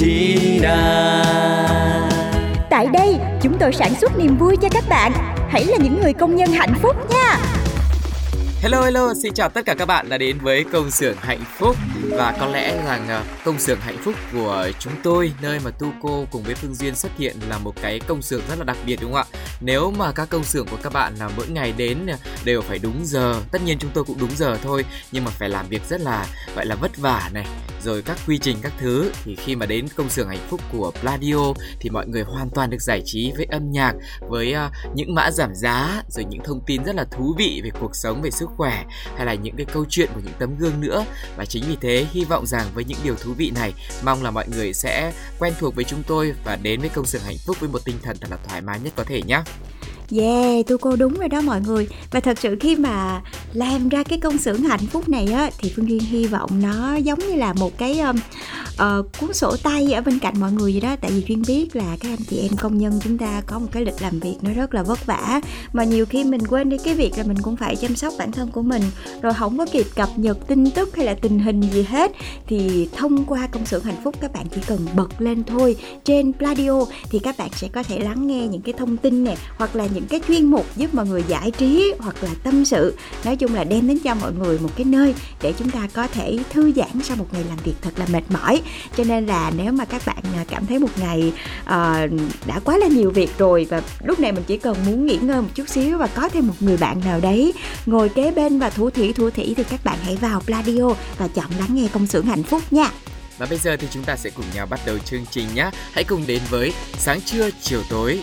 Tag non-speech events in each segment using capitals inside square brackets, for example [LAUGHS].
da Tại đây, chúng tôi sản xuất niềm vui cho các bạn. Hãy là những người công nhân hạnh phúc nha. Hello hello, xin chào tất cả các bạn đã đến với công xưởng hạnh phúc và có lẽ rằng ờ, công xưởng hạnh phúc của chúng tôi nơi mà Tuco cùng với Phương Duyên xuất hiện là một cái công xưởng rất là đặc biệt đúng không ạ? Nếu mà các công xưởng của các bạn là mỗi ngày đến đều phải đúng giờ, tất nhiên chúng tôi cũng đúng giờ thôi nhưng mà phải làm việc rất là gọi là vất vả này, rồi các quy trình các thứ thì khi mà đến công xưởng hạnh phúc của Pladio thì mọi người hoàn toàn được giải trí với âm nhạc, với uh, những mã giảm giá rồi những thông tin rất là thú vị về cuộc sống về sức khỏe hay là những cái câu chuyện của những tấm gương nữa. Và chính vì thế hy vọng rằng với những điều thú vị này mong là mọi người sẽ quen thuộc với chúng tôi và đến với công xưởng hạnh phúc với một tinh thần thật là thoải mái nhất có thể nhé Yeah, tôi cô đúng rồi đó mọi người. Và thật sự khi mà làm ra cái công xưởng hạnh phúc này á Thì Phương Duyên hy vọng nó giống như là một cái um, uh, cuốn sổ tay ở bên cạnh mọi người gì đó. Tại vì Duyên biết là các anh chị em công nhân chúng ta có một cái lịch làm việc nó rất là vất vả. Mà nhiều khi mình quên đi cái việc là mình cũng phải chăm sóc bản thân của mình. Rồi không có kịp cập nhật tin tức hay là tình hình gì hết. Thì thông qua công xưởng hạnh phúc các bạn chỉ cần bật lên thôi. Trên Pladio thì các bạn sẽ có thể lắng nghe những cái thông tin nè Hoặc là những cái chuyên mục giúp mọi người giải trí hoặc là tâm sự. Nói chung là đem đến cho mọi người một cái nơi để chúng ta có thể thư giãn sau một ngày làm việc thật là mệt mỏi cho nên là nếu mà các bạn à, cảm thấy một ngày uh, đã quá là nhiều việc rồi và lúc này mình chỉ cần muốn nghỉ ngơi một chút xíu và có thêm một người bạn nào đấy ngồi kế bên và thủ thủy thủ thủy thì các bạn hãy vào Pladio và chọn lắng nghe công xưởng hạnh phúc nha và bây giờ thì chúng ta sẽ cùng nhau bắt đầu chương trình nhé. Hãy cùng đến với sáng trưa chiều tối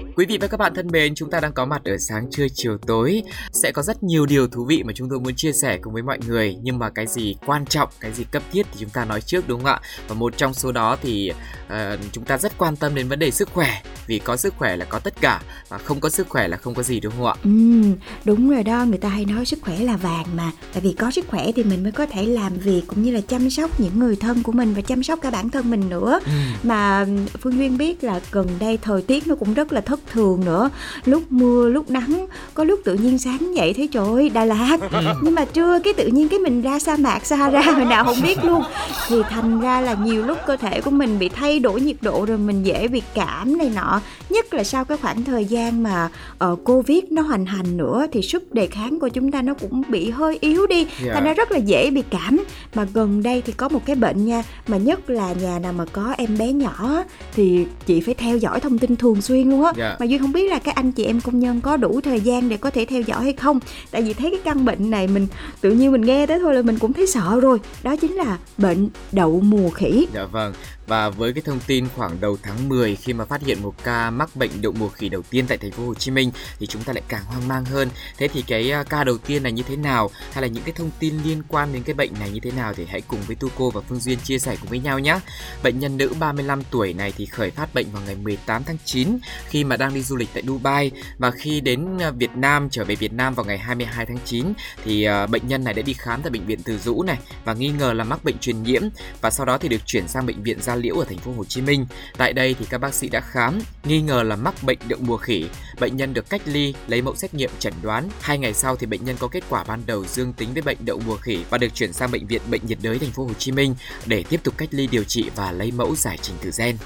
Quý vị và các bạn thân mến, chúng ta đang có mặt ở sáng trưa chiều tối. Sẽ có rất nhiều điều thú vị mà chúng tôi muốn chia sẻ cùng với mọi người. Nhưng mà cái gì quan trọng, cái gì cấp thiết thì chúng ta nói trước đúng không ạ? Và một trong số đó thì uh, chúng ta rất quan tâm đến vấn đề sức khỏe. Vì có sức khỏe là có tất cả và không có sức khỏe là không có gì đúng không ạ? Ừ, đúng rồi đó, người ta hay nói sức khỏe là vàng mà. Tại vì có sức khỏe thì mình mới có thể làm việc cũng như là chăm sóc những người thân của mình và chăm sóc cả bản thân mình nữa. Ừ. Mà Phương Duyên biết là gần đây thời tiết nó cũng rất là thất thường nữa lúc mưa lúc nắng có lúc tự nhiên sáng dậy thấy trời ơi đà lạt [LAUGHS] nhưng mà trưa cái tự nhiên cái mình ra sa mạc sahara [LAUGHS] hồi nào không biết luôn thì thành ra là nhiều lúc cơ thể của mình bị thay đổi nhiệt độ rồi mình dễ bị cảm này nọ nhất là sau cái khoảng thời gian mà uh, covid nó hoành hành nữa thì sức đề kháng của chúng ta nó cũng bị hơi yếu đi yeah. Dạ. thành ra rất là dễ bị cảm mà gần đây thì có một cái bệnh nha mà nhất là nhà nào mà có em bé nhỏ thì chị phải theo dõi thông tin thường xuyên luôn á yeah. Dạ. mà duy không biết là các anh chị em công nhân có đủ thời gian để có thể theo dõi hay không? Tại vì thấy cái căn bệnh này mình tự nhiên mình nghe tới thôi là mình cũng thấy sợ rồi. Đó chính là bệnh đậu mùa khỉ. Dạ vâng và với cái thông tin khoảng đầu tháng 10 khi mà phát hiện một ca mắc bệnh đậu mùa khỉ đầu tiên tại thành phố Hồ Chí Minh thì chúng ta lại càng hoang mang hơn. Thế thì cái à, ca đầu tiên này như thế nào? Hay là những cái thông tin liên quan đến cái bệnh này như thế nào? Thì hãy cùng với Tu cô và Phương Duyên chia sẻ cùng với nhau nhé. Bệnh nhân nữ 35 tuổi này thì khởi phát bệnh vào ngày 18 tháng 9 khi mà đang đi du lịch tại Dubai. Và khi đến à, Việt Nam, trở về Việt Nam vào ngày 22 tháng 9 thì à, bệnh nhân này đã đi khám tại bệnh viện Từ Dũ này và nghi ngờ là mắc bệnh truyền nhiễm. Và sau đó thì được chuyển sang bệnh viện Gia Liễu ở thành phố Hồ Chí Minh. Tại đây thì các bác sĩ đã khám nghi ngờ là mắc bệnh đậu mùa khỉ. Bệnh nhân được cách ly, lấy mẫu xét nghiệm chẩn đoán. Hai ngày sau thì bệnh nhân có kết quả ban đầu dương tính với bệnh đậu mùa khỉ và được chuyển sang bệnh viện Bệnh nhiệt đới thành phố Hồ Chí Minh để tiếp tục cách ly điều trị và lấy mẫu giải trình tự gen.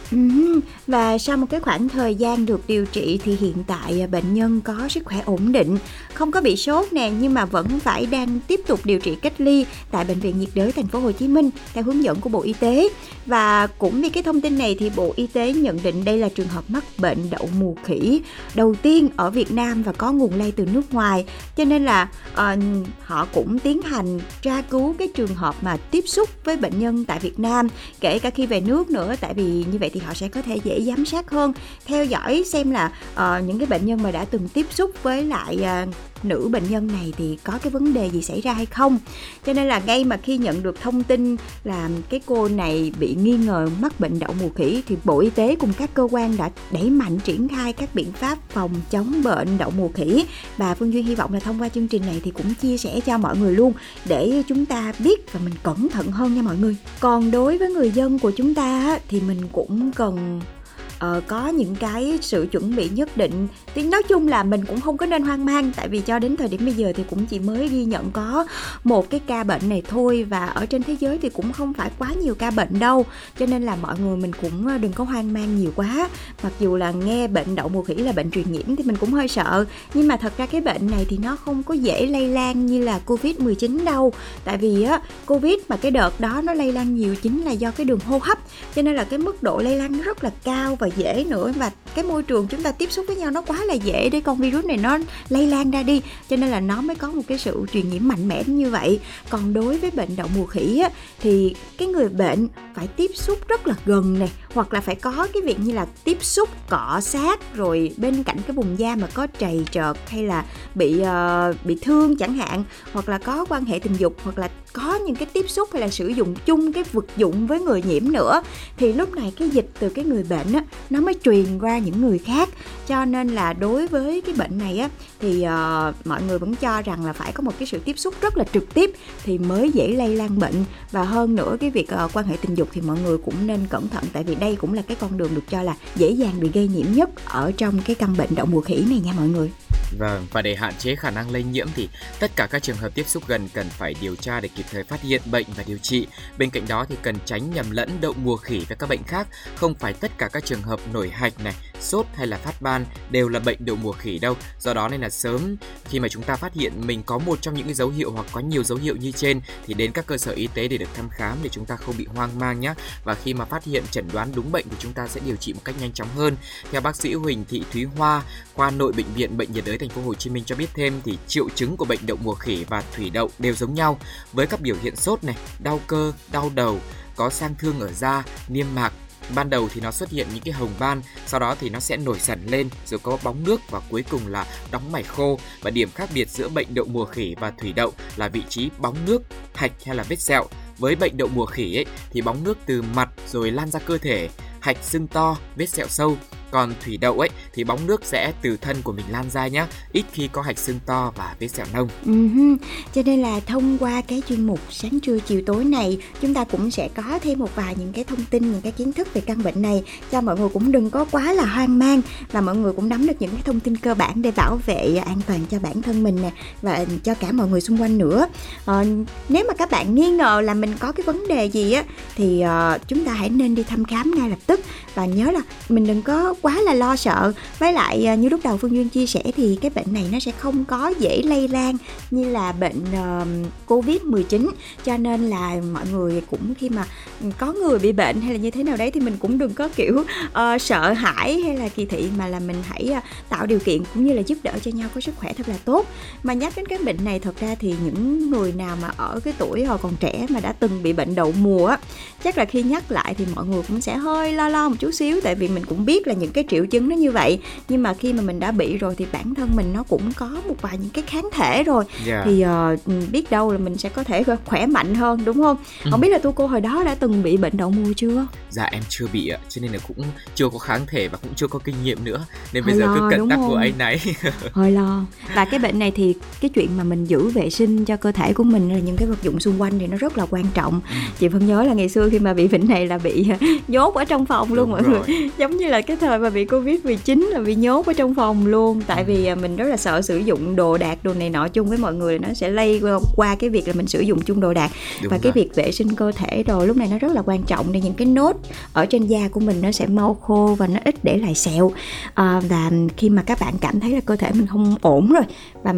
Và sau một cái khoảng thời gian được điều trị thì hiện tại à, bệnh nhân có sức khỏe ổn định, không có bị sốt nè nhưng mà vẫn phải đang tiếp tục điều trị cách ly tại bệnh viện nhiệt đới thành phố Hồ Chí Minh theo hướng dẫn của Bộ Y tế. Và cũng vì cái thông tin này thì Bộ Y tế nhận định đây là trường hợp mắc bệnh đậu mùa khỉ đầu tiên ở Việt Nam và có nguồn lây từ nước ngoài. Cho nên là uh, họ cũng tiến hành tra cứu cái trường hợp mà tiếp xúc với bệnh nhân tại Việt Nam kể cả khi về nước nữa tại vì như vậy thì họ sẽ có thể dễ giám sát hơn theo dõi xem là uh, những cái bệnh nhân mà đã từng tiếp xúc với lại uh, nữ bệnh nhân này thì có cái vấn đề gì xảy ra hay không? Cho nên là ngay mà khi nhận được thông tin là cái cô này bị nghi ngờ mắc bệnh đậu mùa khỉ thì bộ y tế cùng các cơ quan đã đẩy mạnh triển khai các biện pháp phòng chống bệnh đậu mùa khỉ. Và phương duyên hy vọng là thông qua chương trình này thì cũng chia sẻ cho mọi người luôn để chúng ta biết và mình cẩn thận hơn nha mọi người. Còn đối với người dân của chúng ta thì mình cũng cần uh, có những cái sự chuẩn bị nhất định. Thì nói chung là mình cũng không có nên hoang mang tại vì cho đến thời điểm bây giờ thì cũng chỉ mới ghi nhận có một cái ca bệnh này thôi và ở trên thế giới thì cũng không phải quá nhiều ca bệnh đâu. Cho nên là mọi người mình cũng ờ, đừng có hoang mang nhiều quá. Mặc dù là nghe bệnh đậu mùa khỉ là bệnh truyền nhiễm thì mình cũng hơi sợ. Nhưng mà thật ra cái bệnh này thì nó không có dễ lây lan như là covid 19 đâu. Tại vì á covid mà cái đợt đó nó lây lan nhiều chính là do cái đường hô hấp. Cho nên là cái mức độ lây lan rất là cao và dễ nữa. Và cái môi trường chúng ta tiếp xúc với nhau nó quá là dễ để con virus này nó lây lan ra đi. Cho nên là nó mới có một cái sự truyền nhiễm mạnh mẽ như vậy. Còn đối với bệnh đậu mùa khỉ á, thì cái người bệnh phải tiếp xúc rất là gần này hoặc là phải có cái việc như là tiếp xúc cọ sát rồi bên cạnh cái vùng da mà có trầy trợt hay là bị uh, bị thương chẳng hạn hoặc là có quan hệ tình dục hoặc là có những cái tiếp xúc hay là sử dụng chung cái vật dụng với người nhiễm nữa thì lúc này cái dịch từ cái người bệnh á nó mới truyền qua những người khác. Cho nên là đối với cái bệnh này á thì uh, mọi người vẫn cho rằng là phải có một cái sự tiếp xúc rất là trực tiếp thì mới dễ lây lan bệnh. Và hơn nữa cái việc uh, quan hệ tình dục thì mọi người cũng nên cẩn thận tại vì đây cũng là cái con đường được cho là dễ dàng bị gây nhiễm nhất ở trong cái căn bệnh đậu mùa khỉ này nha mọi người. Vâng, và để hạn chế khả năng lây nhiễm thì tất cả các trường hợp tiếp xúc gần cần phải điều tra để kịp thời phát hiện bệnh và điều trị. Bên cạnh đó thì cần tránh nhầm lẫn đậu mùa khỉ với các bệnh khác. Không phải tất cả các trường hợp nổi hạch này, sốt hay là phát ban đều là bệnh đậu mùa khỉ đâu. Do đó nên là sớm khi mà chúng ta phát hiện mình có một trong những cái dấu hiệu hoặc có nhiều dấu hiệu như trên thì đến các cơ sở y tế để được thăm khám để chúng ta không bị hoang mang nhé. Và khi mà phát hiện chẩn đoán đúng bệnh thì chúng ta sẽ điều trị một cách nhanh chóng hơn. Theo bác sĩ Huỳnh Thị Thúy Hoa, khoa nội bệnh viện bệnh nhiệt đới thành phố Hồ Chí Minh cho biết thêm thì triệu chứng của bệnh đậu mùa khỉ và thủy đậu đều giống nhau với các biểu hiện sốt này, đau cơ, đau đầu, có sang thương ở da, niêm mạc, ban đầu thì nó xuất hiện những cái hồng ban sau đó thì nó sẽ nổi sẩn lên rồi có bóng nước và cuối cùng là đóng mảy khô. Và điểm khác biệt giữa bệnh đậu mùa khỉ và thủy đậu là vị trí bóng nước hạch hay là vết sẹo. Với bệnh đậu mùa khỉ ấy, thì bóng nước từ mặt rồi lan ra cơ thể hạch sưng to vết sẹo sâu còn thủy đậu ấy thì bóng nước sẽ từ thân của mình lan ra nhé ít khi có hạch xương to và vết sẹo nông. Uh-huh. cho nên là thông qua cái chuyên mục sáng trưa chiều tối này chúng ta cũng sẽ có thêm một vài những cái thông tin những cái kiến thức về căn bệnh này cho mọi người cũng đừng có quá là hoang mang và mọi người cũng nắm được những cái thông tin cơ bản để bảo vệ an toàn cho bản thân mình nè và cho cả mọi người xung quanh nữa. À, nếu mà các bạn nghi ngờ là mình có cái vấn đề gì á thì uh, chúng ta hãy nên đi thăm khám ngay lập tức và nhớ là mình đừng có quá là lo sợ. Với lại à, như lúc đầu phương duyên chia sẻ thì cái bệnh này nó sẽ không có dễ lây lan như là bệnh uh, covid 19 cho nên là mọi người cũng khi mà có người bị bệnh hay là như thế nào đấy thì mình cũng đừng có kiểu uh, sợ hãi hay là kỳ thị mà là mình hãy uh, tạo điều kiện cũng như là giúp đỡ cho nhau có sức khỏe thật là tốt. Mà nhắc đến cái bệnh này thật ra thì những người nào mà ở cái tuổi hồi còn trẻ mà đã từng bị bệnh đậu mùa chắc là khi nhắc lại thì mọi người cũng sẽ hơi lo lo một chút xíu tại vì mình cũng biết là những cái triệu chứng nó như vậy. Nhưng mà khi mà mình đã bị rồi thì bản thân mình nó cũng có một vài những cái kháng thể rồi. Yeah. Dạ. thì uh, biết đâu là mình sẽ có thể khỏe mạnh hơn đúng không? Ừ. không biết là tu cô hồi đó đã từng bị bệnh đậu mùa chưa? Dạ em chưa bị ạ. Cho nên là cũng chưa có kháng thể và cũng chưa có kinh nghiệm nữa. Nên bây giờ cứ cẩn tắc của anh này hơi lo. Và cái bệnh này thì cái chuyện mà mình giữ vệ sinh cho cơ thể của mình là những cái vật dụng xung quanh thì nó rất là quan trọng. Ừ. chị vẫn nhớ là ngày xưa khi mà bị bệnh này là bị nhốt ở trong phòng luôn mọi rồi. người [LAUGHS] giống như là cái thời mà bị covid 19 là bị nhốt ở trong phòng luôn tại ừ. vì à, mình rất là sợ sử dụng đồ đạc đồ này nọ chung với mọi người nó sẽ lây qua cái việc là mình sử dụng chung đồ đạc Đúng và rồi. cái việc vệ sinh cơ thể rồi lúc này nó rất là quan trọng để những cái nốt ở trên da của mình nó sẽ mau khô và nó ít để lại sẹo à, và khi mà các bạn cảm thấy là cơ thể mình không ổn rồi và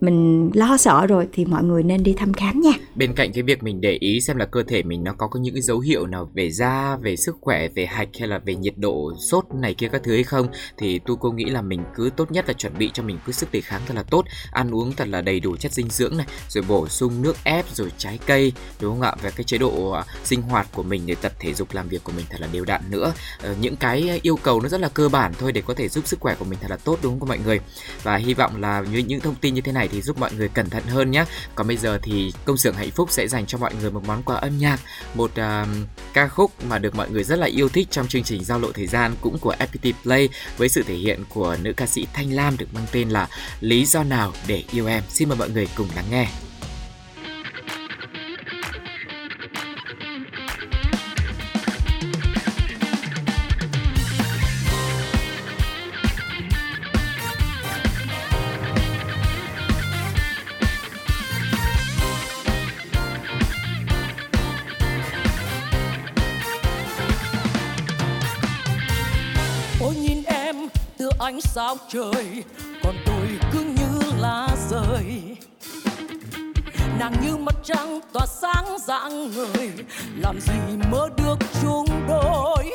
mình lo sợ rồi thì mọi người nên đi thăm khám nha bên cạnh cái việc mình để ý xem là cơ thể mình nó có những cái dấu hiệu nào về da về sức khỏe về hạch hay là về nhiệt độ sốt này kia các thứ hay không thì tu cô nghĩ là mình cứ tốt nhất là chuẩn bị cho mình cứ sức đề kháng thật là tốt ăn uống thật là đầy đủ chất dinh dưỡng này rồi bổ sung nước ép rồi trái cây đúng không ạ? Về cái chế độ à, sinh hoạt của mình để tập thể dục làm việc của mình thật là đều đặn nữa. Ờ, những cái yêu cầu nó rất là cơ bản thôi để có thể giúp sức khỏe của mình thật là tốt đúng không mọi người? Và hy vọng là như những thông tin như thế này thì giúp mọi người cẩn thận hơn nhé còn bây giờ thì công xưởng hạnh phúc sẽ dành cho mọi người một món quà âm nhạc một uh, ca khúc mà được mọi người rất là yêu thích trong chương chương trình giao lộ thời gian cũng của FPT Play với sự thể hiện của nữ ca sĩ Thanh Lam được mang tên là Lý do nào để yêu em. Xin mời mọi người cùng lắng nghe. Trời, còn tôi cứ như lá rơi. Nàng như mặt trăng tỏa sáng dạng người, làm gì mơ được chung đôi.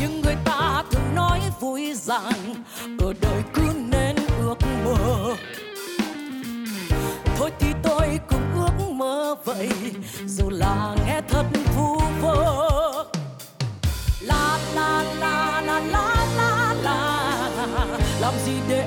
Nhưng người ta thường nói vui rằng, ở đời cứ nên ước mơ. Thôi thì tôi cũng ước mơ vậy, dù là nghe thật vu vơ. Làm gì để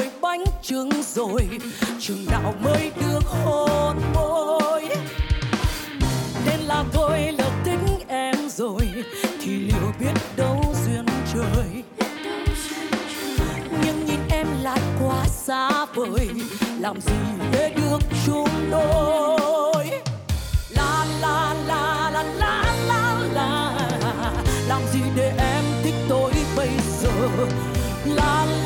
đôi bánh trưng rồi chừng nào mới được hôn môi. Nên là tôi lỡ tính em rồi, thì liệu biết đâu duyên trời. Nhưng nhìn em lại quá xa vời, làm gì để được chung đôi la la la la la làm gì để em thích tôi bây giờ? La la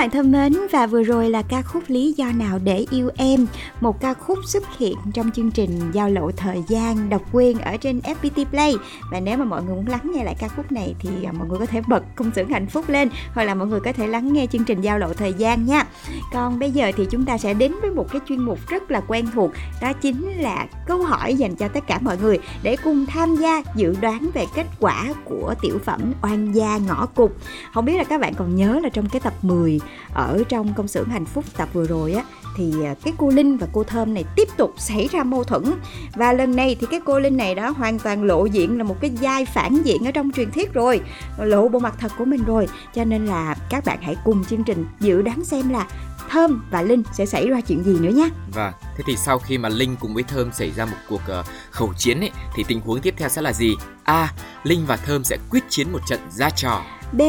bạn thân mến, và vừa rồi là ca khúc Lý do nào để yêu em, Một ca khúc xuất hiện trong chương trình Giao lộ thời gian độc quyền ở trên FPT Play. Và nếu mà mọi người muốn lắng nghe lại ca khúc này thì à, mọi người có thể bật công xưởng hạnh phúc lên, Hoặc là mọi người có thể lắng nghe chương trình Giao lộ thời gian nha. Còn bây giờ thì chúng ta sẽ đến với một cái chuyên mục rất là quen thuộc, Đó chính là câu hỏi dành cho tất cả mọi người Để cùng tham gia dự đoán về kết quả của tiểu phẩm Oan gia ngõ cục Không biết là các bạn còn nhớ là trong cái tập 10 ở trong công xưởng hạnh phúc tập vừa rồi á thì à, cái cô Linh và cô Thơm này tiếp tục xảy ra mâu thuẫn và lần này thì cái cô Linh này đã hoàn toàn lộ diện là một cái vai phản diện ở trong truyền thuyết rồi lộ bộ mặt thật của mình rồi cho nên là các bạn hãy cùng chương trình dự đoán xem là Thơm và Linh sẽ xảy ra chuyện gì nữa nhé Và thế thì sau khi mà Linh cùng với Thơm xảy ra một cuộc ờ, khẩu chiến ấy thì tình huống tiếp theo sẽ là gì? A. Linh và Thơm sẽ quyết chiến một trận ra trò. B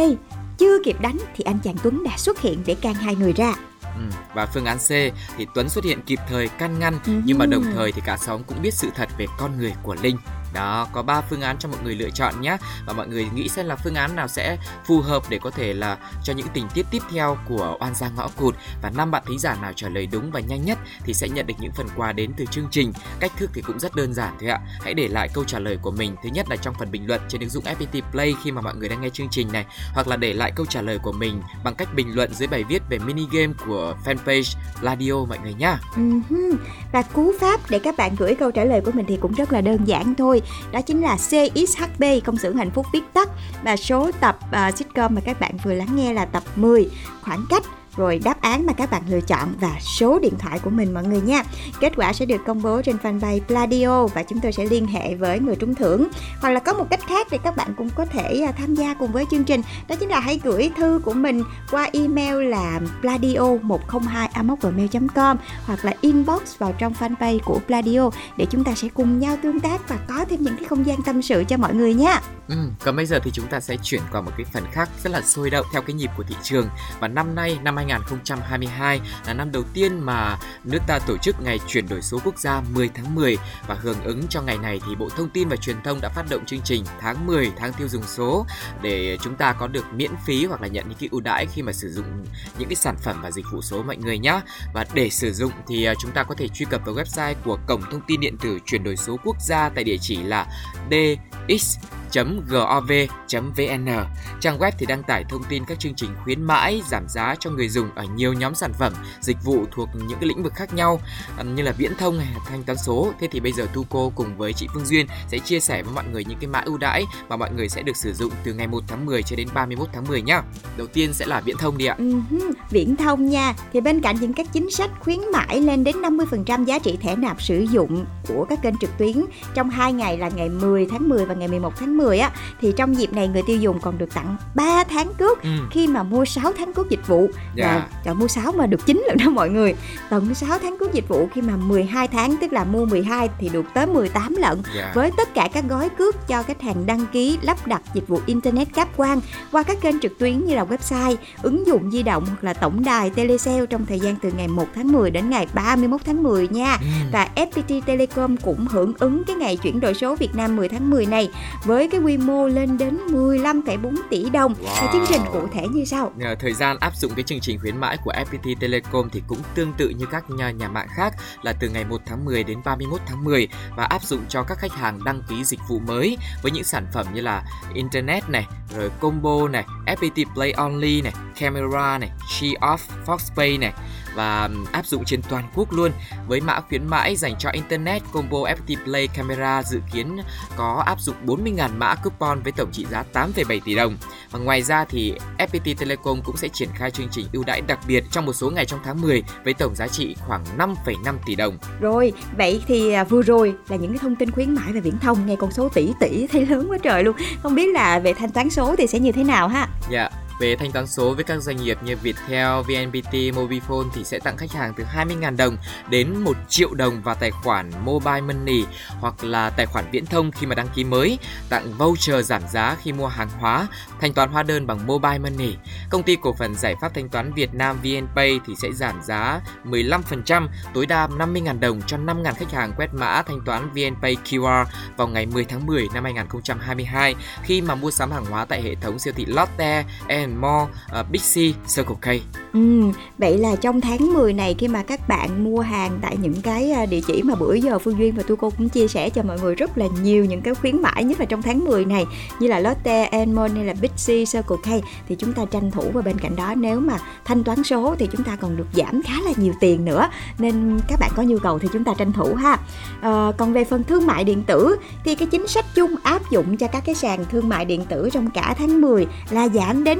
chưa kịp đánh thì anh chàng Tuấn đã xuất hiện để can hai người ra Ừ. Và phương án C thì Tuấn xuất hiện kịp thời can ngăn nhưng mà đồng thời thì cả xóm cũng biết sự thật về con người của Linh. Đó, có 3 phương án cho mọi người lựa chọn nhé. Và mọi người nghĩ xem là phương án nào sẽ phù hợp để có thể là cho những tình tiết tiếp theo của Oan gia ngõ cụt. Và năm bạn thính giả nào trả lời đúng và nhanh nhất thì sẽ nhận được những phần quà đến từ chương trình. Cách thức thì cũng rất đơn giản thôi ạ. Hãy để lại câu trả lời của mình Thứ nhất là trong phần bình luận trên ứng dụng FPT Play khi mà mọi người đang nghe chương trình này Hoặc là để lại câu trả lời của mình bằng cách bình luận dưới bài viết về mini game của fanpage Radio mọi người nhá. Ừ và cú pháp để các bạn gửi câu trả lời của mình thì cũng rất là đơn giản thôi. Đó chính là CXHB Công xưởng hạnh phúc viết tắt. Và số tập uh, sitcom mà các bạn vừa lắng nghe là tập 10 Khoảng cách rồi đáp án mà các bạn lựa chọn và số điện thoại của mình mọi người nha. Kết quả sẽ được công bố trên fanpage Pladio và chúng tôi sẽ liên hệ với người trúng thưởng. Hoặc là có một cách khác thì các bạn cũng có thể à, tham gia cùng với chương trình. Đó chính là hãy gửi thư của mình qua email là pladio102gmail.com hoặc là inbox vào trong fanpage của Pladio để chúng ta sẽ cùng nhau tương tác và có thêm những cái không gian tâm sự cho mọi người nha. Ừ, còn bây giờ thì chúng ta sẽ chuyển qua một cái phần khác rất là sôi động theo cái nhịp của thị trường và năm nay năm 2022 là năm đầu tiên mà nước ta tổ chức ngày chuyển đổi số quốc gia 10 tháng 10 và hưởng ứng cho ngày này thì Bộ Thông tin và Truyền thông đã phát động chương trình tháng 10 tháng tiêu dùng số để chúng ta có được miễn phí hoặc là nhận những cái ưu đãi khi mà sử dụng những cái sản phẩm và dịch vụ số mọi người nhé. Và để sử dụng thì à, chúng ta có thể truy cập vào website của Cổng Thông tin điện tử chuyển đổi số quốc gia tại địa chỉ là dx gov.vn. Trang web thì đăng tải thông tin các chương trình khuyến mãi, giảm giá cho người dùng ở nhiều nhóm sản phẩm, dịch vụ thuộc những cái lĩnh vực khác nhau như là viễn thông hay thanh toán số. Thế thì bây giờ Tuco cùng với chị Phương Duyên sẽ chia sẻ với mọi người những cái mã ưu đãi mà mọi người sẽ được sử dụng từ ngày 1 tháng 10 cho đến 31 tháng 10 nhá. Đầu tiên sẽ là viễn thông đi ạ. Uh-huh. Viễn thông nha Thì bên cạnh những các chính sách khuyến mãi lên đến 50% giá trị thẻ nạp sử dụng của các kênh trực tuyến trong hai ngày là ngày 10 tháng 10 và ngày 11 tháng 10 á thì trong dịp này người tiêu dùng còn được tặng 3 tháng cước Ừ. khi mà mua 6 tháng cước dịch vụ Dạ. và chọn mua 6 mà được 9 lần đó mọi người tận 6 tháng cước dịch vụ khi mà 12 tháng tức là mua 12 thì được tới 18 lần Dạ. với tất cả các gói cước cho khách hàng đăng ký lắp đặt dịch vụ internet cáp quang qua các kênh trực tuyến như là website, ứng dụng di động hoặc là tổng đài telesale trong thời gian từ ngày 1 tháng 10 đến ngày 31 tháng 10 nha. Ừ. Và FPT Telecom cũng hưởng ứng cái ngày chuyển đổi số Việt Nam 10 tháng 10 này với cái quy mô lên đến 15,4 tỷ đồng. Wow. Và chương trình cụ thể như sau. Thời gian áp dụng cái chương trình khuyến mãi của FPT Telecom thì cũng tương tự như các nhà, nhà mạng khác là từ ngày 1 tháng 10 đến 31 tháng 10 và áp dụng cho các khách hàng đăng ký dịch vụ mới với những sản phẩm như là Internet này, rồi combo này, FPT Play Only này, camera này, She Off, FoxPay này và áp dụng trên toàn quốc luôn với mã khuyến mãi dành cho Internet combo FPT Play Camera dự kiến có áp dụng 40.000 mã coupon với tổng trị giá 8,7 tỷ đồng. Và ngoài ra thì FPT Telecom cũng sẽ triển khai chương trình ưu đãi đặc biệt trong một số ngày trong tháng 10 với tổng giá trị khoảng 5,5 tỷ đồng. Rồi, vậy thì à, vừa rồi là những cái thông tin khuyến mãi về viễn thông nghe con số tỷ tỷ thấy lớn quá trời luôn. Không biết là về thanh toán số thì sẽ như thế nào ha? Dạ, về thanh toán số với các doanh nghiệp như Viettel, VNPT, Mobifone thì sẽ tặng khách hàng từ 20.000 đồng đến 1 triệu đồng vào tài khoản Mobile Money hoặc là tài khoản viễn thông khi mà đăng ký mới, tặng voucher giảm giá khi mua hàng hóa, thanh toán hóa đơn bằng Mobile Money. Công ty cổ phần giải pháp thanh toán Việt Nam VNPay thì sẽ giảm giá 15%, tối đa 50.000 đồng cho 5.000 khách hàng quét mã thanh toán VNPay QR vào ngày 10 tháng 10 năm 2022 khi mà mua sắm hàng hóa tại hệ thống siêu thị Lotte, and More, uh, Big C, Circle K. Ừ, vậy là trong tháng 10 này khi mà các bạn mua hàng tại những cái ờ, địa chỉ mà bữa giờ Phương Duyên và tôi cô cũng chia sẻ cho mọi người rất là nhiều những cái khuyến mãi nhất là trong tháng 10 này như là Lotte, Enmon hay là Big C, Circle K thì chúng ta tranh thủ và bên cạnh đó nếu mà thanh toán số thì chúng ta còn được giảm khá là nhiều tiền nữa nên các bạn có nhu cầu thì chúng ta tranh thủ ha. À, còn về phần thương mại điện tử thì cái chính sách chung áp dụng cho các cái sàn thương mại điện tử trong cả tháng 10 là giảm đến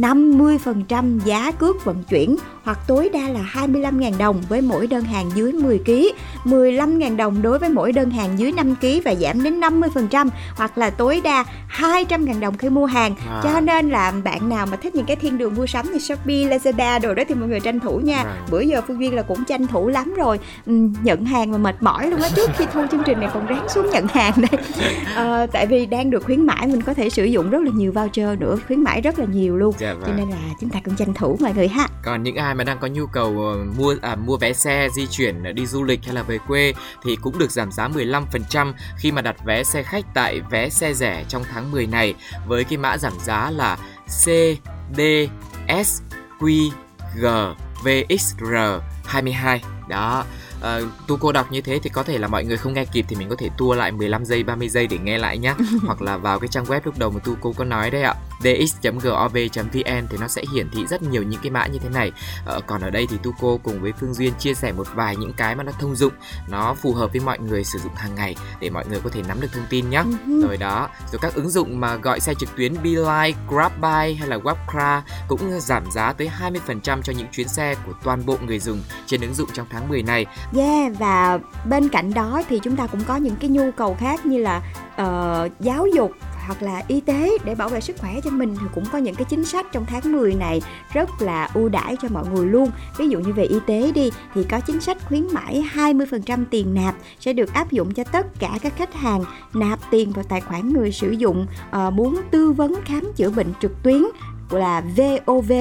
50% giá cước vận chuyển hoặc tối đa là 25.000 đồng với mỗi đơn hàng dưới 10 kg, 15.000 đồng đối với mỗi đơn hàng dưới 5 kg và giảm đến 50% hoặc là tối đa 200.000 đồng khi mua hàng. À. Cho nên là bạn nào mà thích những cái thiên đường mua sắm như Shopee, Lazada đồ đó thì mọi người tranh thủ nha. Right. Bữa giờ Phương Duyên là cũng tranh thủ lắm rồi. Ừ, nhận hàng mà mệt mỏi luôn á trước khi thu chương trình này còn ráng xuống nhận hàng đây. [LAUGHS] Ờ, tại vì đang được khuyến mãi mình có thể sử dụng rất là nhiều voucher nữa, khuyến mãi rất là nhiều luôn. Dạ Cho vâng. nên là chúng ta cũng tranh thủ mọi người ha. Còn những ai mà đang có nhu cầu ờ, mua à, mua vé xe di chuyển ờ, đi du lịch hay là về quê thì cũng được giảm giá 15% khi mà đặt vé xe khách tại vé xe rẻ trong tháng 10 này với cái mã giảm giá là CDSQGVXR22. Đó. Ờ, tu cô đọc như thế thì có thể là mọi người không nghe kịp thì mình có thể tua lại 15 giây 30 giây để nghe lại nhé [LAUGHS] hoặc là vào cái trang web lúc đầu mà tu cô có nói đấy ạ dx.gov.vn thì nó sẽ hiển thị rất nhiều những cái mã như thế này. Ờ, còn ở đây thì tu cô cùng với phương duyên chia sẻ một vài những cái mà nó thông dụng nó phù hợp với mọi người sử dụng hàng ngày để mọi người có thể nắm được thông tin nhé Ừ. rồi đó rồi các ứng dụng mà gọi xe trực tuyến Beeline, GrabBuy hay là Webcra cũng giảm giá tới 20% cho những chuyến xe của toàn bộ người dùng trên ứng dụng trong tháng 10 này Yeah và bên cạnh đó thì chúng ta cũng có những cái nhu cầu khác như là uh, giáo dục hoặc là y tế để bảo vệ sức khỏe cho mình thì cũng có những cái chính sách trong tháng 10 này rất là ưu đãi cho mọi người luôn. Ví dụ như về y tế đi thì có chính sách khuyến mãi 20% tiền nạp sẽ được áp dụng cho tất cả các khách hàng nạp tiền vào tài khoản người sử dụng ờ, muốn tư vấn khám chữa bệnh trực tuyến là VOV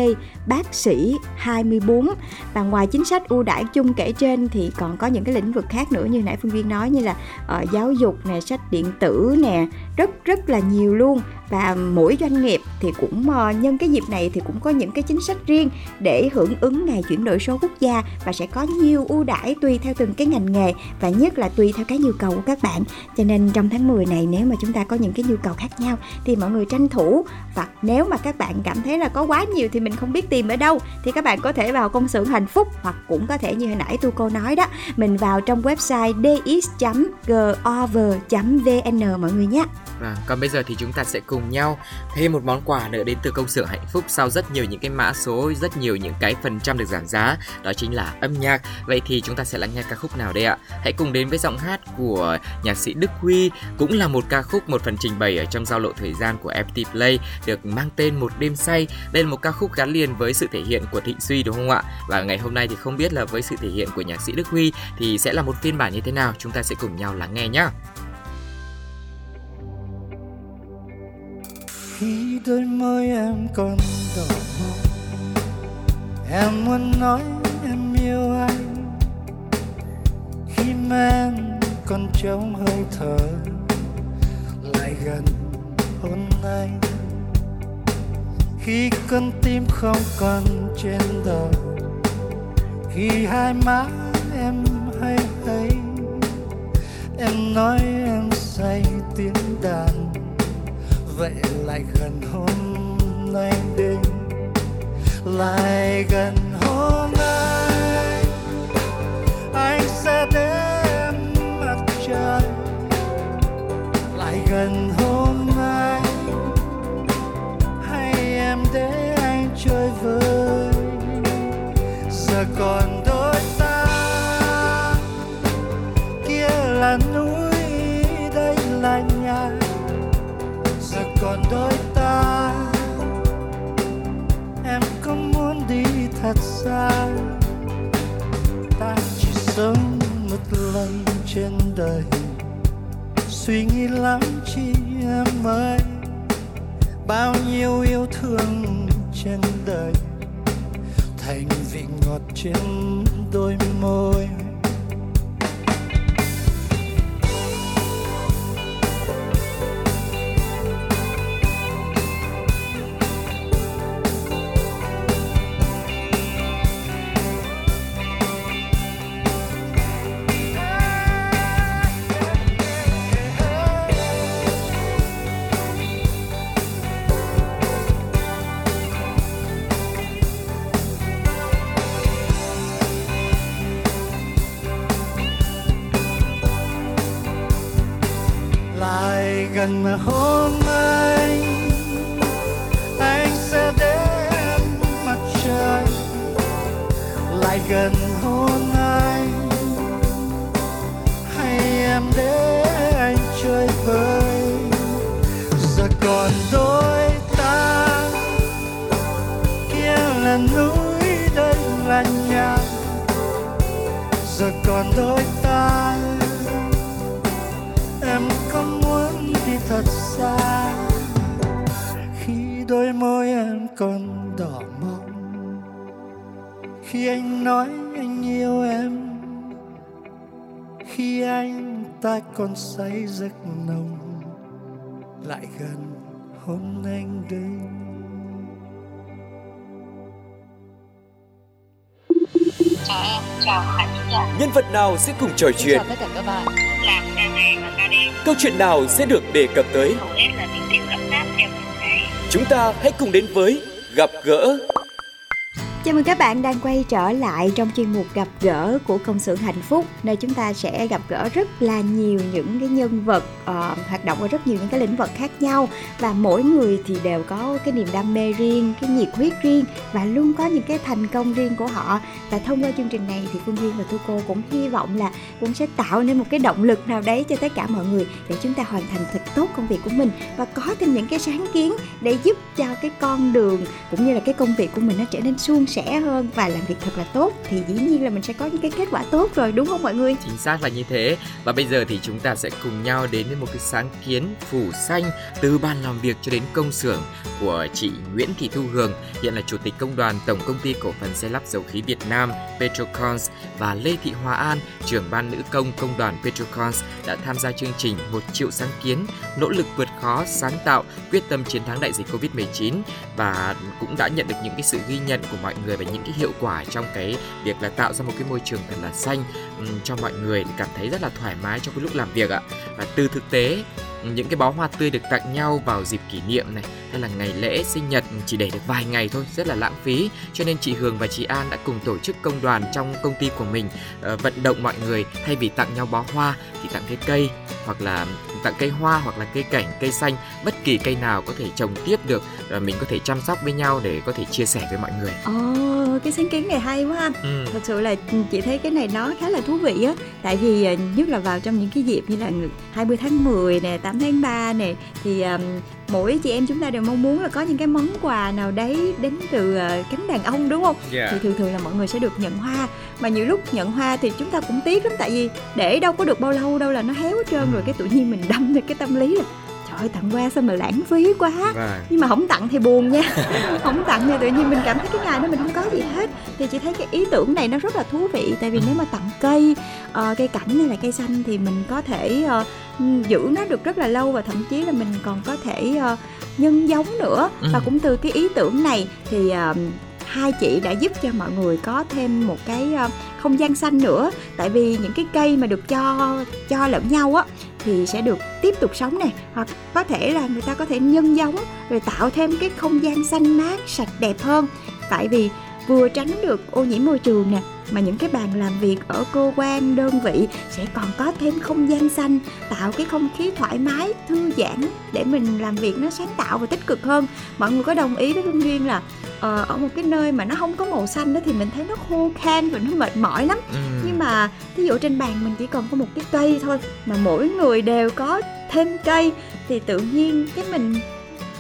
bác sĩ 24 và ngoài chính sách ưu đãi chung kể trên thì còn có những cái lĩnh vực khác nữa như nãy Phương Duyên nói như là ờ, giáo dục nè sách điện tử nè rất rất là nhiều luôn. Và mỗi doanh nghiệp thì cũng ờ, nhân cái dịp này thì cũng có những cái chính sách riêng để hưởng ứng ngày chuyển đổi số quốc gia và sẽ có nhiều ưu đãi tùy theo từng cái ngành nghề và nhất là tùy theo cái nhu cầu của các bạn. Cho nên trong tháng 10 này nếu mà chúng ta có những cái nhu cầu khác nhau thì mọi người tranh thủ. Và nếu mà các bạn cảm thấy là có quá nhiều thì mình không biết tìm ở đâu, thì các bạn có thể vào công xưởng hạnh phúc hoặc cũng có thể như hồi nãy tu cô nói đó, mình vào trong website dx.gov.vn mọi người nhé. À, còn bây giờ thì chúng ta sẽ cùng nhau thêm một món quà nữa đến từ công sở hạnh phúc sau rất nhiều những cái mã số, rất nhiều những cái phần trăm được giảm giá, đó chính là âm nhạc. Vậy thì chúng ta sẽ lắng nghe ca khúc nào đây ạ? Hãy cùng đến với giọng hát của nhạc sĩ Đức Huy, cũng là một ca khúc một phần trình bày ở trong giao lộ thời gian của FT Play được mang tên Một đêm say. Đây là một ca khúc gắn liền với sự thể hiện của Thịnh Suy đúng không ạ? Và ngày hôm nay thì không biết là với sự thể hiện của nhạc sĩ Đức Huy thì sẽ là một phiên bản như thế nào? Chúng ta sẽ cùng nhau lắng nghe nhé. Đôi môi em còn đỏ mong em muốn nói em yêu anh. Khi mà em còn trống hơi thở, lại gần hôn anh. Khi con tim không còn trên đời khi hai má em hay hay, em nói em say tiếng đàn vậy lại gần hôm nay đêm, lại gần hôm nay. Anh sẽ đem mặt trời, lại gần hôm nay. Hay em để anh chơi vơi, giờ còn thật xa ta chỉ sống một lần trên đời. Suy nghĩ lắm chi em ơi, bao nhiêu yêu thương trên đời. Thành vị ngọt trên đôi môi. Ta còn say giấc nồng lại gần hôn anh chào chào giả. Nhân vật nào sẽ cùng trò chuyện? chào tất cả các bạn. Làm ca ngày và ca đêm Câu chuyện nào sẽ được đề cập tới? Chúng ta hãy cùng đến với Gặp gỡ Chào mừng các bạn đang quay trở lại trong chuyên mục gặp gỡ của công xưởng hạnh phúc nơi chúng ta sẽ gặp gỡ rất là nhiều những cái nhân vật uh, hoạt động ở rất nhiều những cái lĩnh vực khác nhau. Và mỗi người thì đều có cái niềm đam mê riêng, cái nhiệt huyết riêng và luôn có những cái thành công riêng của họ. Và thông qua chương trình này thì Phương Duyên và Thu Cô cũng hy vọng là cũng sẽ tạo nên một cái động lực nào đấy cho tất cả mọi người để chúng ta hoàn thành thật tốt công việc của mình và có thêm những cái sáng kiến để giúp cho cái con đường cũng như là cái công việc của mình nó trở nên suôn sẻ hơn và làm việc thật là tốt thì dĩ nhiên là mình sẽ có những cái kết quả tốt rồi, đúng không mọi người? Chính xác là như thế. Và bây giờ thì chúng ta sẽ cùng nhau đến với một cái sáng kiến phủ xanh từ ban làm việc cho đến công xưởng của chị Nguyễn Thị Thu Hường, hiện là chủ tịch công đoàn Tổng công ty cổ phần xe lắp dầu khí Việt Nam, Petrocons, và Lê Thị Hòa An, trưởng ban nữ công công đoàn Petrocons đã tham gia chương trình một triệu sáng kiến, nỗ lực vượt khó, sáng tạo, quyết tâm chiến thắng đại dịch Covid-19 và cũng đã nhận được những cái sự ghi nhận của mọi người về những cái hiệu quả trong cái việc là tạo ra một cái môi trường thật là xanh ừ, cho mọi người để cảm thấy rất là thoải mái trong cái lúc làm việc ạ. Và từ thực tế, những cái bó hoa tươi được tặng nhau vào dịp kỷ niệm này hay là ngày lễ sinh nhật ừ, chỉ để được vài ngày thôi, rất là lãng phí. Cho nên chị Hường và chị An đã cùng tổ chức công đoàn trong công ty của mình ờ, vận động mọi người thay vì tặng nhau bó hoa thì tặng cái cây hoặc là tặng cây hoa hoặc là cây cảnh cây xanh bất kỳ cây nào có thể trồng tiếp được ờ, mình có thể chăm sóc với nhau để có thể chia sẻ với mọi người. Ồ cái sáng kiến này hay quá. Anh ừ. thật sự là chị thấy cái này nó khá là thú vị á. Tại vì à, nhất là vào trong những cái dịp như là 20 tháng 10 nè 8 tháng 3 nè thì um, mỗi chị em chúng ta đều mong muốn là có những cái món quà nào đấy đến từ uh, cánh đàn ông đúng không yeah. thì thường thường là mọi người sẽ được nhận hoa mà nhiều lúc nhận hoa thì chúng ta cũng tiếc lắm tại vì để đâu có được bao lâu đâu là nó héo hết trơn Ừ. rồi cái tự nhiên mình đâm được cái tâm lý là trời ơi tặng hoa sao mà lãng phí quá Vâng. nhưng mà không tặng thì buồn nha [LAUGHS] không tặng thì tự nhiên mình cảm thấy cái ngày đó mình không có gì hết thì chị thấy cái ý tưởng này nó rất là thú vị tại vì nếu mà tặng cây ờ, cây cảnh hay là cây xanh thì mình có thể ờ, ừ, giữ nó được rất là lâu và thậm chí là mình còn có thể uh, nhân giống nữa. Ừ. và cũng từ cái ý tưởng này thì uh, hai chị đã giúp cho mọi người có thêm một cái uh, không gian xanh nữa. Tại vì những cái cây mà được cho cho lẫn nhau á thì sẽ được tiếp tục sống này hoặc có thể là người ta có thể nhân giống rồi tạo thêm cái không gian xanh mát sạch đẹp hơn. Tại vì vừa tránh được ô nhiễm môi trường nè mà những cái bàn làm việc ở cơ quan đơn vị sẽ còn có thêm không gian xanh tạo cái không khí thoải mái thư giãn để mình làm việc nó sáng tạo và tích cực hơn mọi người có đồng ý với Phương Duyên là ờ, ở một cái nơi mà nó không có màu xanh đó thì mình thấy nó khô khan và nó mệt mỏi lắm Ừ. nhưng mà thí dụ trên bàn mình chỉ còn có một cái cây thôi mà mỗi người đều có thêm cây thì tự nhiên cái mình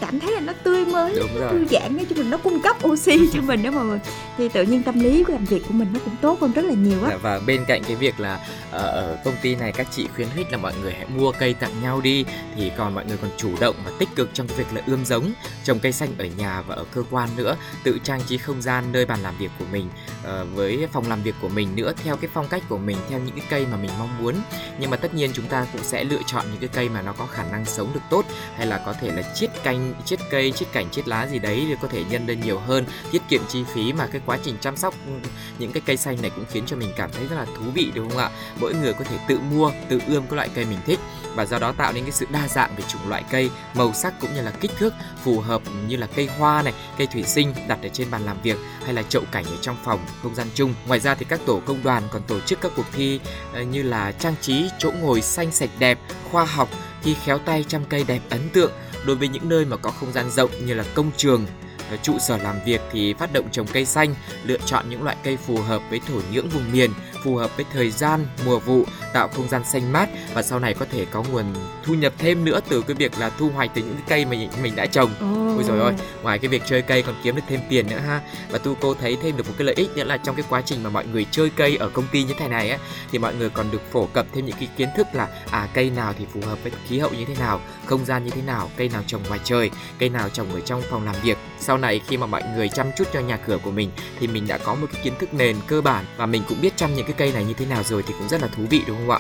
cảm thấy là nó tươi mới Đúng nó rồi. thư giãn nói chung là nó cung cấp oxy [LAUGHS] cho mình đó mọi người. Thì tự nhiên tâm lý của làm việc của mình nó cũng tốt hơn rất là nhiều á. Dạ, và bên cạnh cái việc là ờ, ở công ty này các chị khuyến khích là mọi người hãy mua cây tặng nhau đi thì còn mọi người còn chủ động và tích cực trong cái việc là ươm giống trồng cây xanh ở nhà và ở cơ quan nữa tự trang trí không gian nơi bàn làm việc của mình Ờ, với phòng làm việc của mình nữa, theo cái phong cách của mình, theo những cái cây mà mình mong muốn. Nhưng mà tất nhiên chúng ta cũng sẽ lựa chọn những cái cây mà nó có khả năng sống được tốt, hay là có thể là chiết canh, chiết cây, chiết cảnh, chiết lá gì đấy để có thể nhân lên nhiều hơn, tiết kiệm chi phí mà cái quá trình chăm sóc ừ, những cái cây xanh này cũng khiến cho mình cảm thấy rất là thú vị, đúng không ạ? Mỗi người có thể tự mua, tự ươm cái loại cây mình thích và do đó tạo nên cái sự đa dạng về chủng loại cây, màu sắc cũng như là kích thước, phù hợp như là cây hoa này, cây thủy sinh đặt ở trên bàn làm việc hay là chậu cảnh ở trong phòng, không gian chung. Ngoài ra thì các tổ công đoàn còn tổ chức các cuộc thi ờ, như là trang trí chỗ ngồi xanh sạch đẹp, khoa học, thi khéo tay chăm cây đẹp ấn tượng đối với những nơi mà có không gian rộng như là công trường ờ, trụ sở làm việc thì phát động trồng cây xanh, lựa chọn những loại cây phù hợp với thổ nhưỡng vùng miền phù hợp với thời gian mùa vụ tạo không gian xanh mát và sau này có thể có nguồn thu nhập thêm nữa từ cái việc là thu hoạch từ những cái cây mà mình- mình đã trồng Ôi rồi ôi, ngoài cái việc chơi cây còn kiếm được thêm tiền nữa ha. Và tu cô thấy thêm được một cái lợi ích nữa là trong cái quá trình mà mọi người chơi cây ở công ty như thế này á thì mọi người còn được phổ cập thêm những cái kiến thức là à cây nào thì phù hợp với khí hậu như thế nào, không gian như thế nào, cây nào trồng ngoài trời, cây nào trồng ở trong phòng làm việc. Sau này khi mà mọi người chăm chút cho nhà cửa của mình thì mình đã có một cái kiến thức nền cơ bản và mình cũng biết chăm những cái cây này như thế nào rồi thì cũng rất là thú vị, đúng không ạ?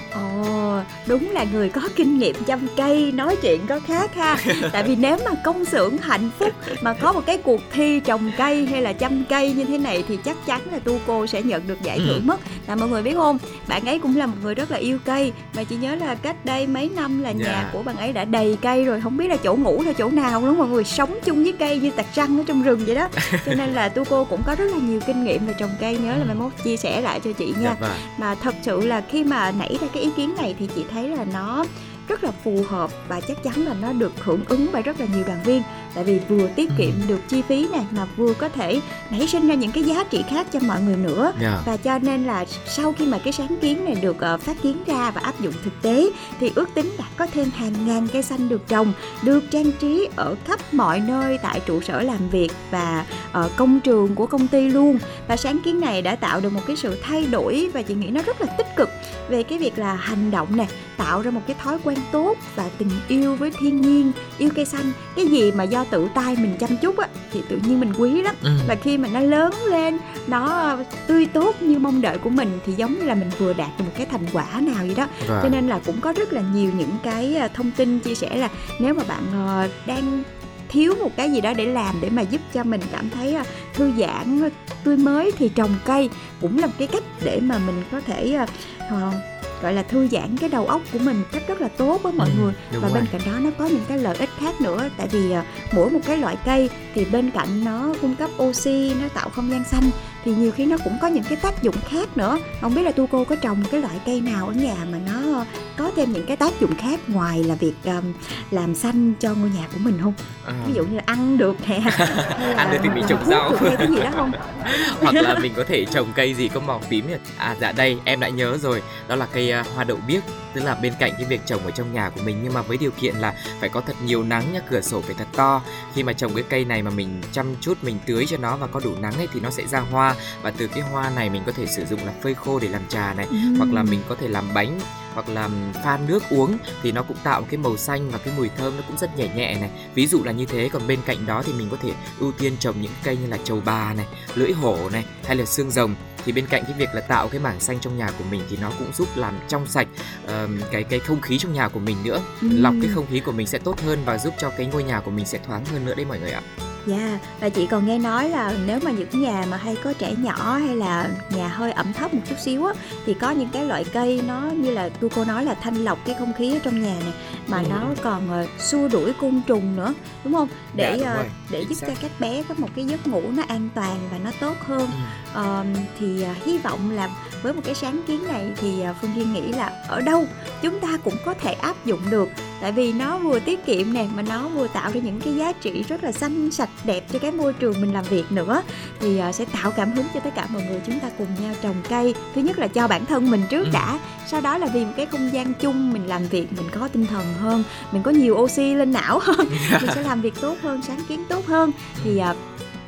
Đúng là người có kinh nghiệm chăm cây nói chuyện có khác ha. [LAUGHS] Tại vì nếu mà công xưởng hạnh phúc mà có một cái cuộc thi trồng cây hay là chăm cây như thế này Thì chắc chắn là tu cô sẽ nhận được giải thưởng Ừ. mất. Là mọi người biết không, bạn ấy cũng là một người rất là yêu cây. Mà chị nhớ là cách đây mấy năm là nhà Dạ. của bạn ấy đã đầy cây rồi Không biết là chỗ ngủ là chỗ nào luôn. Mọi người Sống chung với cây như tạc răng ở trong rừng vậy đó. [LAUGHS] Cho nên là tu cô cũng có rất là nhiều kinh nghiệm về trồng cây. Nhớ là mai mốt chia sẻ lại cho chị nha. Dạ vâng. mà thật sự là khi mà nảy ra cái ý kiến này thì chị thấy là nó rất là phù hợp và chắc chắn là nó được hưởng ứng bởi rất là nhiều đoàn viên tại vì vừa tiết kiệm được chi phí này mà vừa có thể nảy sinh ra những cái giá trị khác cho mọi người nữa. Dạ. và cho nên là sau khi mà cái sáng kiến này được ờ, phát kiến ra và áp dụng thực tế thì ước tính đã có thêm hàng ngàn cây xanh được trồng được trang trí ở khắp mọi nơi tại trụ sở làm việc và ở công trường của công ty luôn. Và sáng kiến này đã tạo được một cái sự thay đổi và chị nghĩ nó rất là tích cực về cái việc là hành động nè tạo ra một cái thói quen tốt và tình yêu với thiên nhiên yêu cây xanh. Cái gì mà do tự tay mình chăm chút á thì tự nhiên mình quý lắm Ừ. và khi mà nó lớn lên nó tươi tốt như mong đợi của mình thì giống như là mình vừa đạt được một cái thành quả nào vậy đó Vâng. cho nên là cũng có rất là nhiều những cái à, thông tin chia sẻ là nếu mà bạn ờ, đang thiếu một cái gì đó để làm để mà giúp cho mình cảm thấy à, thư giãn ờ, tươi mới thì trồng cây cũng là một cái cách để mà mình có thể ờ, ờ, gọi là thư giãn cái đầu óc của mình một cách rất là tốt với mọi Ừ, người và rồi. bên cạnh đó nó có những cái lợi ích khác nữa tại vì à, mỗi một cái loại cây thì bên cạnh nó cung cấp oxy nó tạo không gian xanh thì nhiều khi nó cũng có những cái tác dụng khác nữa. Không biết là tu cô có trồng cái loại cây nào ở nhà mà nó có thêm những cái tác dụng khác ngoài là việc um, làm xanh cho ngôi nhà của mình không? À. ví dụ như là ăn được nè. [LAUGHS] Hay là Ăn được thì mình trồng rau. được cái gì đó không? [LAUGHS] Hoặc là mình có thể trồng cây gì có màu tím nhỉ? À dạ đây em đã nhớ rồi. Đó là cây à, hoa đậu biếc. Tức là bên cạnh cái việc trồng ở trong nhà của mình nhưng mà với điều kiện là phải có thật nhiều nắng nhá cửa sổ phải thật to. Khi mà trồng cái cây này mà mình chăm chút mình tưới cho nó và có đủ nắng ấy thì nó sẽ ra hoa và từ cái hoa này mình có thể sử dụng là phơi khô để làm trà này hoặc là mình có thể làm bánh hoặc là pha nước uống. Thì nó cũng tạo một cái màu xanh và cái mùi thơm nó cũng rất nhẹ nhẹ này. Ví dụ là như thế còn bên cạnh đó thì mình có thể ưu tiên trồng những cây như là trầu bà này lưỡi hổ này hay là xương rồng. Thì thì bên cạnh cái việc là tạo cái mảng xanh trong nhà của mình thì nó cũng giúp làm trong sạch uh, cái cái không khí trong nhà của mình nữa. Ừ. lọc cái không khí của mình sẽ tốt hơn và giúp cho cái ngôi nhà của mình sẽ thoáng hơn nữa đấy mọi người ạ Dạ, và chị còn nghe nói là nếu mà những nhà mà hay có trẻ nhỏ hay là nhà hơi ẩm thấp một chút xíu á thì có những cái loại cây nó như là tu cô nói là thanh lọc cái không khí ở trong nhà này mà Ừ. nó còn ờ, xua đuổi côn trùng nữa, đúng không? Để Dạ, đúng rồi, để giúp cho các bé có một cái giấc ngủ nó an toàn và nó tốt hơn. Ừ. Ờ, thì ờ, hy vọng là với một cái sáng kiến này thì ờ, Phương Duyên nghĩ là ở đâu chúng ta cũng có thể áp dụng được. Tại vì nó vừa tiết kiệm nè mà nó vừa tạo ra những cái giá trị rất là xanh sạch đẹp cho cái môi trường mình làm việc nữa. Thì ờ, sẽ tạo cảm hứng cho tất cả mọi người chúng ta cùng nhau trồng cây. Thứ nhất là cho bản thân mình trước Ừ. đã. Sau đó là vì một cái không gian chung mình làm việc mình có tinh thần hơn mình có nhiều oxy lên não hơn [LAUGHS] mình sẽ làm việc tốt hơn sáng kiến tốt hơn. Thì à,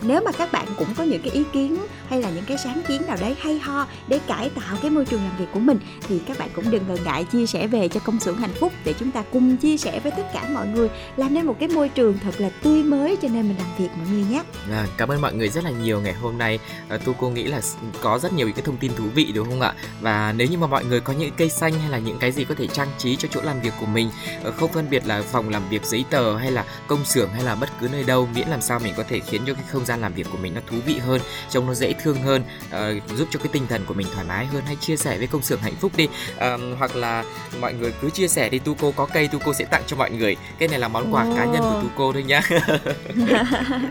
nếu mà các bạn cũng có những cái ý kiến hay là những cái sáng kiến nào đấy hay ho để cải tạo cái môi trường làm việc của mình thì các bạn cũng đừng ngần ngại chia sẻ về cho công xưởng hạnh phúc để chúng ta cùng chia sẻ với tất cả mọi người làm nên một cái môi trường thật là tươi mới cho nên mình làm việc mọi người nhé. À, cảm ơn mọi người rất là nhiều ngày hôm nay. À, tu cô nghĩ là có rất nhiều những cái thông tin thú vị đúng không ạ? Và nếu như mà mọi người có những cây xanh hay là những cái gì có thể trang trí cho chỗ làm việc của mình ờ, không phân biệt là phòng làm việc giấy tờ hay là công xưởng hay là bất cứ nơi đâu miễn làm sao mình có thể khiến cho cái không gian làm việc của mình nó thú vị hơn trông nó dễ thương hơn ờ, giúp cho cái tinh thần của mình thoải mái hơn. Hay chia sẻ với công xưởng hạnh phúc đi. Ờ, hoặc là mọi người cứ chia sẻ đi tu cô có cây tu cô sẽ tặng cho mọi người. Cái này là món quà cá nhân của tu cô thôi nhá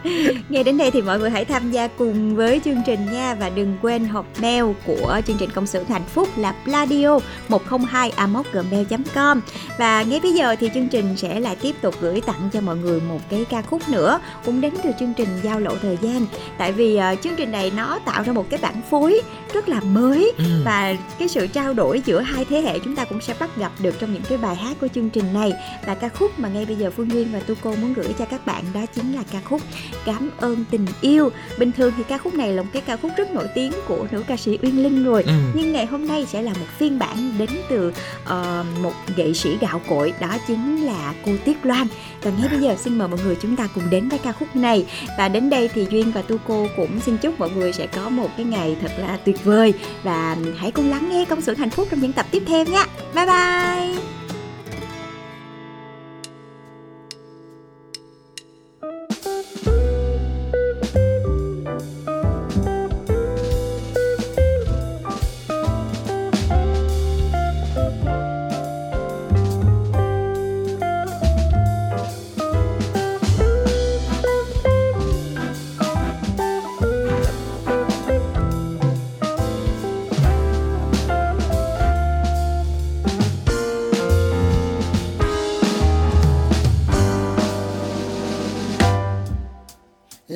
[LAUGHS] Nghe đến đây thì mọi người hãy tham gia cùng với chương trình nha. Và đừng quên hộp mail của chương trình công xưởng hạnh phúc là pladio 102 gmail.com và ngay bây giờ thì chương trình sẽ lại tiếp tục gửi tặng cho mọi người một cái ca khúc nữa. Cũng đến từ chương trình giao lộ thời gian. Tại vì ờ, chương trình này nó tạo ra một cái bản phối rất là mới Ừ. và cái sự trao đổi giữa hai thế hệ chúng ta cũng sẽ bắt gặp được trong những cái bài hát của chương trình này. Và ca khúc mà ngay bây giờ Phương Duyên và Tu Cô muốn gửi cho các bạn đó chính là ca khúc Cảm ơn tình yêu. Bình thường thì ca khúc này là một cái ca khúc rất nổi tiếng của nữ ca sĩ Uyên Linh rồi. Ừ. nhưng ngày hôm nay sẽ là một phiên bản đến từ ờ, một nghệ sĩ gạo cội đó chính là cô Tiết Loan. Và ngay bây giờ xin mời mọi người chúng ta cùng đến với ca khúc này. Và đến đây thì Duyên và Tu Cô cũng xin chúc mọi người sẽ có một cái ngày thật là tuyệt vời. Và hãy cùng lắng nghe công sự hạnh phúc trong những tập tiếp theo nha. Bye bye!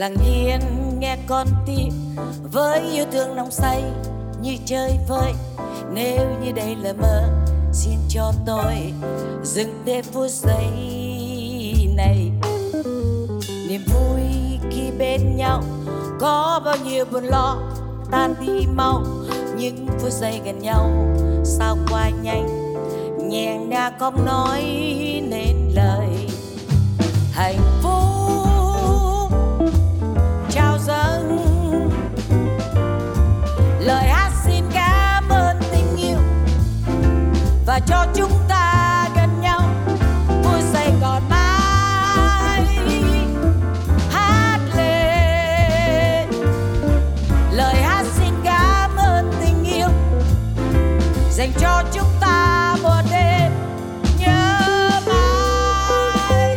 Lặng yên nghe con tim với yêu thương nồng say như chơi vơi. Nếu như đây là mơ, xin cho tôi dừng thêm phút giây này. Niềm vui khi bên nhau có bao nhiêu buồn lo, tan đi mau, những phút giây gần nhau sao qua nhanh. Nhẹ nhàng không nói nên cho chúng ta một đêm nhớ mãi.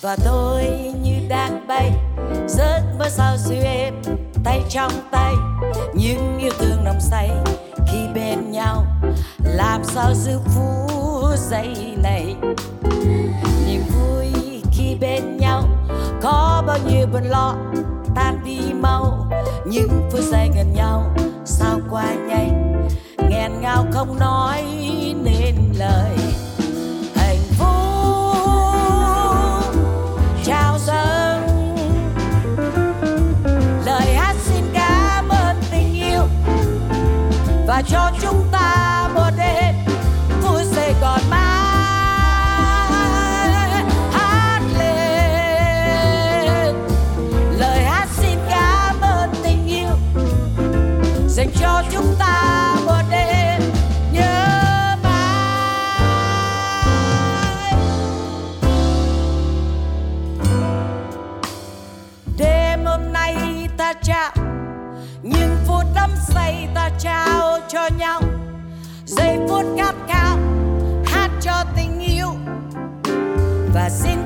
Và tôi như đang bay giấc mơ sao siêu tay trong tay, những yêu thương nồng say sao giữ phút giây này. Niềm vui khi bên nhau có bao nhiêu buồn lo, tan đi mau, những phút giây gần nhau sao qua nhanh. Nghẹn ngào không nói nên lời. Hạnh phúc, trao dâng. Lời hát xin cảm ơn tình yêu và cho ta chạm. Những phút đắm say ta trao cho nhau. Giây phút khát khao hát cho tình yêu. Và xin